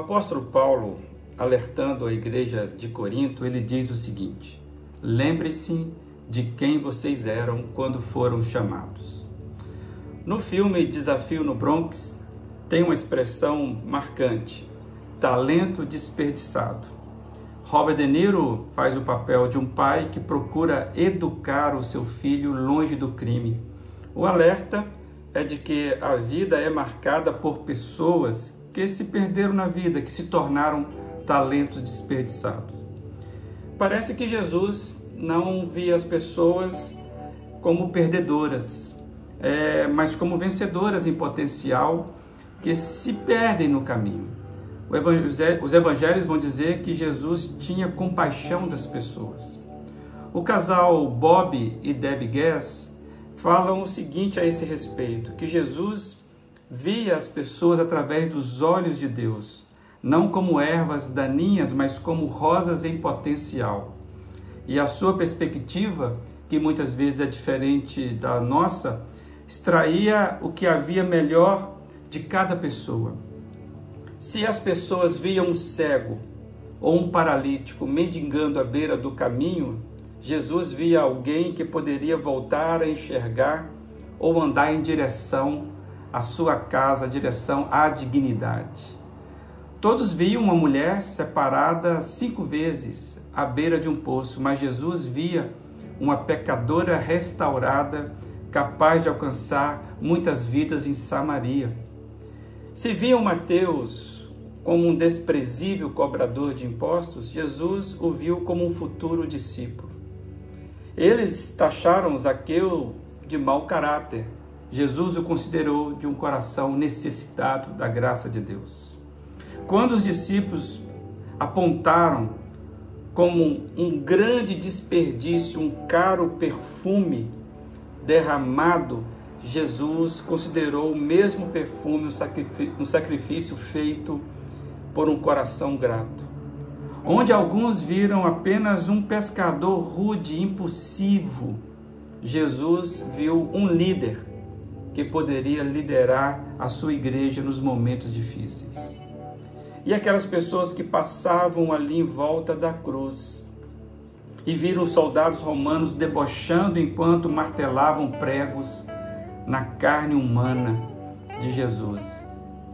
Apóstolo Paulo, alertando a igreja de Corinto, ele diz o seguinte: Lembre-se de quem vocês eram quando foram chamados. No filme Desafio no Bronx, tem uma expressão marcante: talento desperdiçado. Robert De Niro faz o papel de um pai que procura educar o seu filho longe do crime. O alerta é de que a vida é marcada por pessoas que se perderam na vida, que se tornaram talentos desperdiçados. Parece que Jesus não via as pessoas como perdedoras, é, mas como vencedoras em potencial que se perdem no caminho. Os evangelhos vão dizer que Jesus tinha compaixão das pessoas. O casal Bob e Debbie Guess falam o seguinte a esse respeito: que Jesus via as pessoas através dos olhos de Deus, não como ervas daninhas, mas como rosas em potencial. E a sua perspectiva, que muitas vezes é diferente da nossa, extraía o que havia melhor de cada pessoa. Se as pessoas viam um cego ou um paralítico mendigando à beira do caminho, Jesus via alguém que poderia voltar a enxergar ou andar em direção à sua casa, direção à dignidade. Todos viam uma mulher separada cinco vezes à beira de um poço, mas Jesus via uma pecadora restaurada, capaz de alcançar muitas vidas em Samaria. Se viam Mateus como um desprezível cobrador de impostos, Jesus o viu como um futuro discípulo. Eles taxaram Zaqueu de mau caráter. Jesus o considerou de um coração necessitado da graça de Deus. Quando os discípulos apontaram como um grande desperdício, um caro perfume derramado, Jesus considerou o mesmo perfume um sacrifício feito por um coração grato. Onde alguns viram apenas um pescador rude, impulsivo, Jesus viu um líder que poderia liderar a sua igreja nos momentos difíceis e aquelas pessoas que passavam ali em volta da cruz e viram os soldados romanos debochando enquanto martelavam pregos na carne humana de Jesus.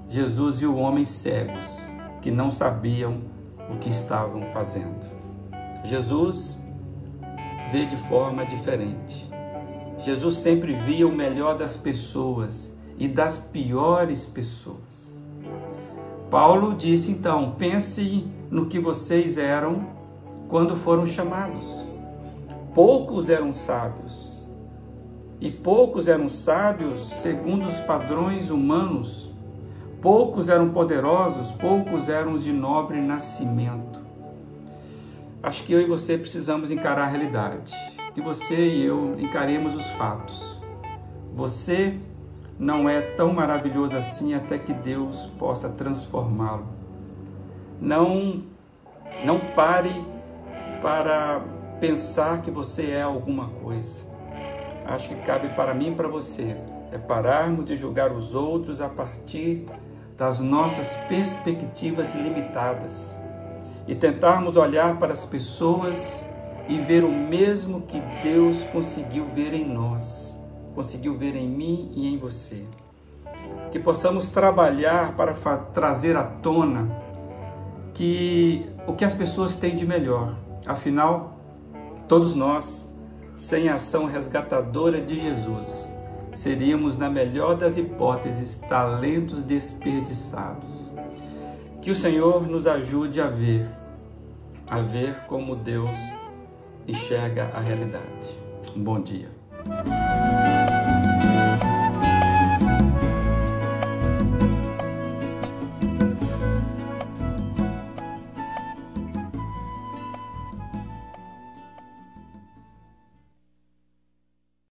Jesus viu homens cegos que não sabiam o que estavam fazendo. Jesus vê de forma diferente. Jesus sempre via o melhor das pessoas e das piores pessoas. Paulo disse então: pense no que vocês eram quando foram chamados. Poucos eram sábios, e poucos eram sábios segundo os padrões humanos. Poucos eram poderosos, poucos eram de nobre nascimento. Acho que eu e você precisamos encarar a realidade. Que você e eu encaremos os fatos. Você não é tão maravilhoso assim até que Deus possa transformá-lo. Não não pare para pensar que você é alguma coisa. Acho que cabe para mim e para você é pararmos de julgar os outros a partir das nossas perspectivas limitadas e tentarmos olhar para as pessoas e ver o mesmo que Deus conseguiu ver em nós conseguiu ver em mim e em você. Que possamos trabalhar para trazer à tona que o que as pessoas têm de melhor. Afinal, todos nós, sem a ação resgatadora de Jesus, seríamos, na melhor das hipóteses, talentos desperdiçados. Que o Senhor nos ajude a ver, a ver como Deus enxerga a realidade. Um bom dia.